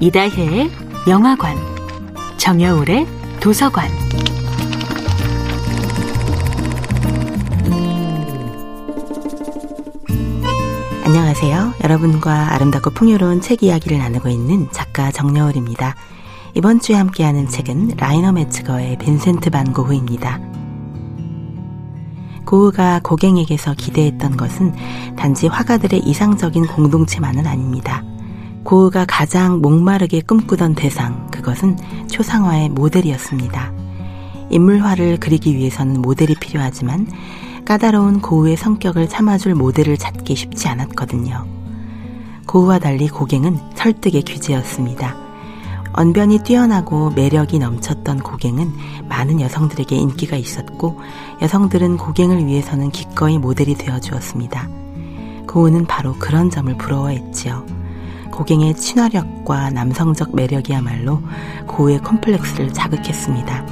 이다혜의 영화관, 정여울의 도서관. 안녕하세요. 여러분과 아름답고 풍요로운 책 이야기를 나누고 있는 작가 정여울입니다. 이번 주에 함께하는 책은 라이너 매츠거의 빈센트 반 고흐입니다. 고흐가 고갱에게서 기대했던 것은 단지 화가들의 이상적인 공동체만은 아닙니다. 고흐가 가장 목마르게 꿈꾸던 대상, 그것은 초상화의 모델이었습니다. 인물화를 그리기 위해서는 모델이 필요하지만 까다로운 고흐의 성격을 참아줄 모델을 찾기 쉽지 않았거든요. 고흐와 달리 고갱은 설득의 귀재였습니다. 언변이 뛰어나고 매력이 넘쳤던 고갱은 많은 여성들에게 인기가 있었고 여성들은 고갱을 위해서는 기꺼이 모델이 되어 주었습니다. 고흐는 바로 그런 점을 부러워했지요. 고갱의 친화력과 남성적 매력이야말로 고우의 컴플렉스를 자극했습니다.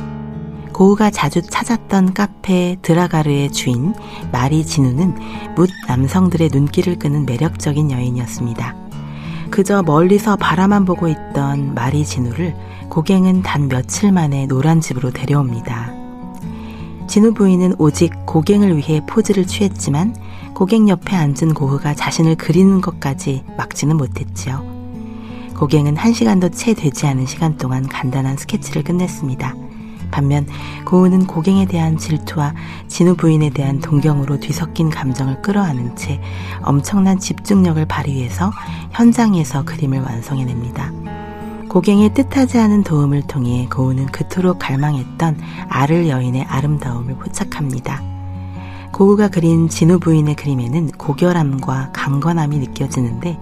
고우가 자주 찾았던 카페 드라가르의 주인 마리 진우는 묻 남성들의 눈길을 끄는 매력적인 여인이었습니다. 그저 멀리서 바라만 보고 있던 마리 진우를 고갱은 단 며칠 만에 노란 집으로 데려옵니다. 진우 부인은 오직 고갱을 위해 포즈를 취했지만 고갱 옆에 앉은 고흐가 자신을 그리는 것까지 막지는 못했지요. 고갱은 한 시간도 채 되지 않은 시간 동안 간단한 스케치를 끝냈습니다. 반면 고흐는 고갱에 대한 질투와 진우 부인에 대한 동경으로 뒤섞인 감정을 끌어안은 채 엄청난 집중력을 발휘해서 현장에서 그림을 완성해냅니다. 고갱의 뜻하지 않은 도움을 통해 고흐는 그토록 갈망했던 아를 여인의 아름다움을 포착합니다. 고우가 그린 진우 부인의 그림에는 고결함과 강건함이 느껴지는데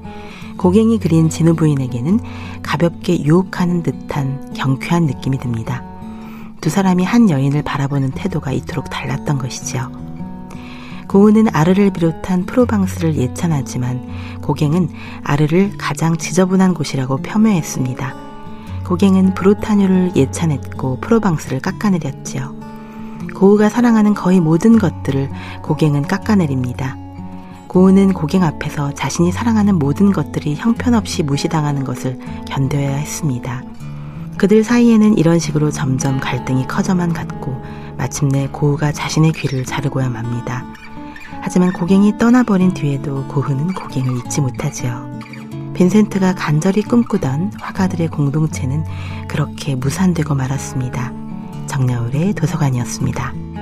고갱이 그린 진우 부인에게는 가볍게 유혹하는 듯한 경쾌한 느낌이 듭니다. 두 사람이 한 여인을 바라보는 태도가 이토록 달랐던 것이지요. 고우는 아르를 비롯한 프로방스를 예찬하지만 고갱은 아르를 가장 지저분한 곳이라고 폄훼했습니다. 고갱은 브로타뉴를 예찬했고 프로방스를 깎아내렸지요. 고우가 사랑하는 거의 모든 것들을 고갱은 깎아내립니다. 고우는 고갱 앞에서 자신이 사랑하는 모든 것들이 형편없이 무시당하는 것을 견뎌야 했습니다. 그들 사이에는 이런 식으로 점점 갈등이 커져만 갔고 마침내 고우가 자신의 귀를 자르고야 맙니다. 하지만 고갱이 떠나버린 뒤에도 고흐는 고갱을 잊지 못하지요. 빈센트가 간절히 꿈꾸던 화가들의 공동체는 그렇게 무산되고 말았습니다. 정나울의 도서관이었습니다.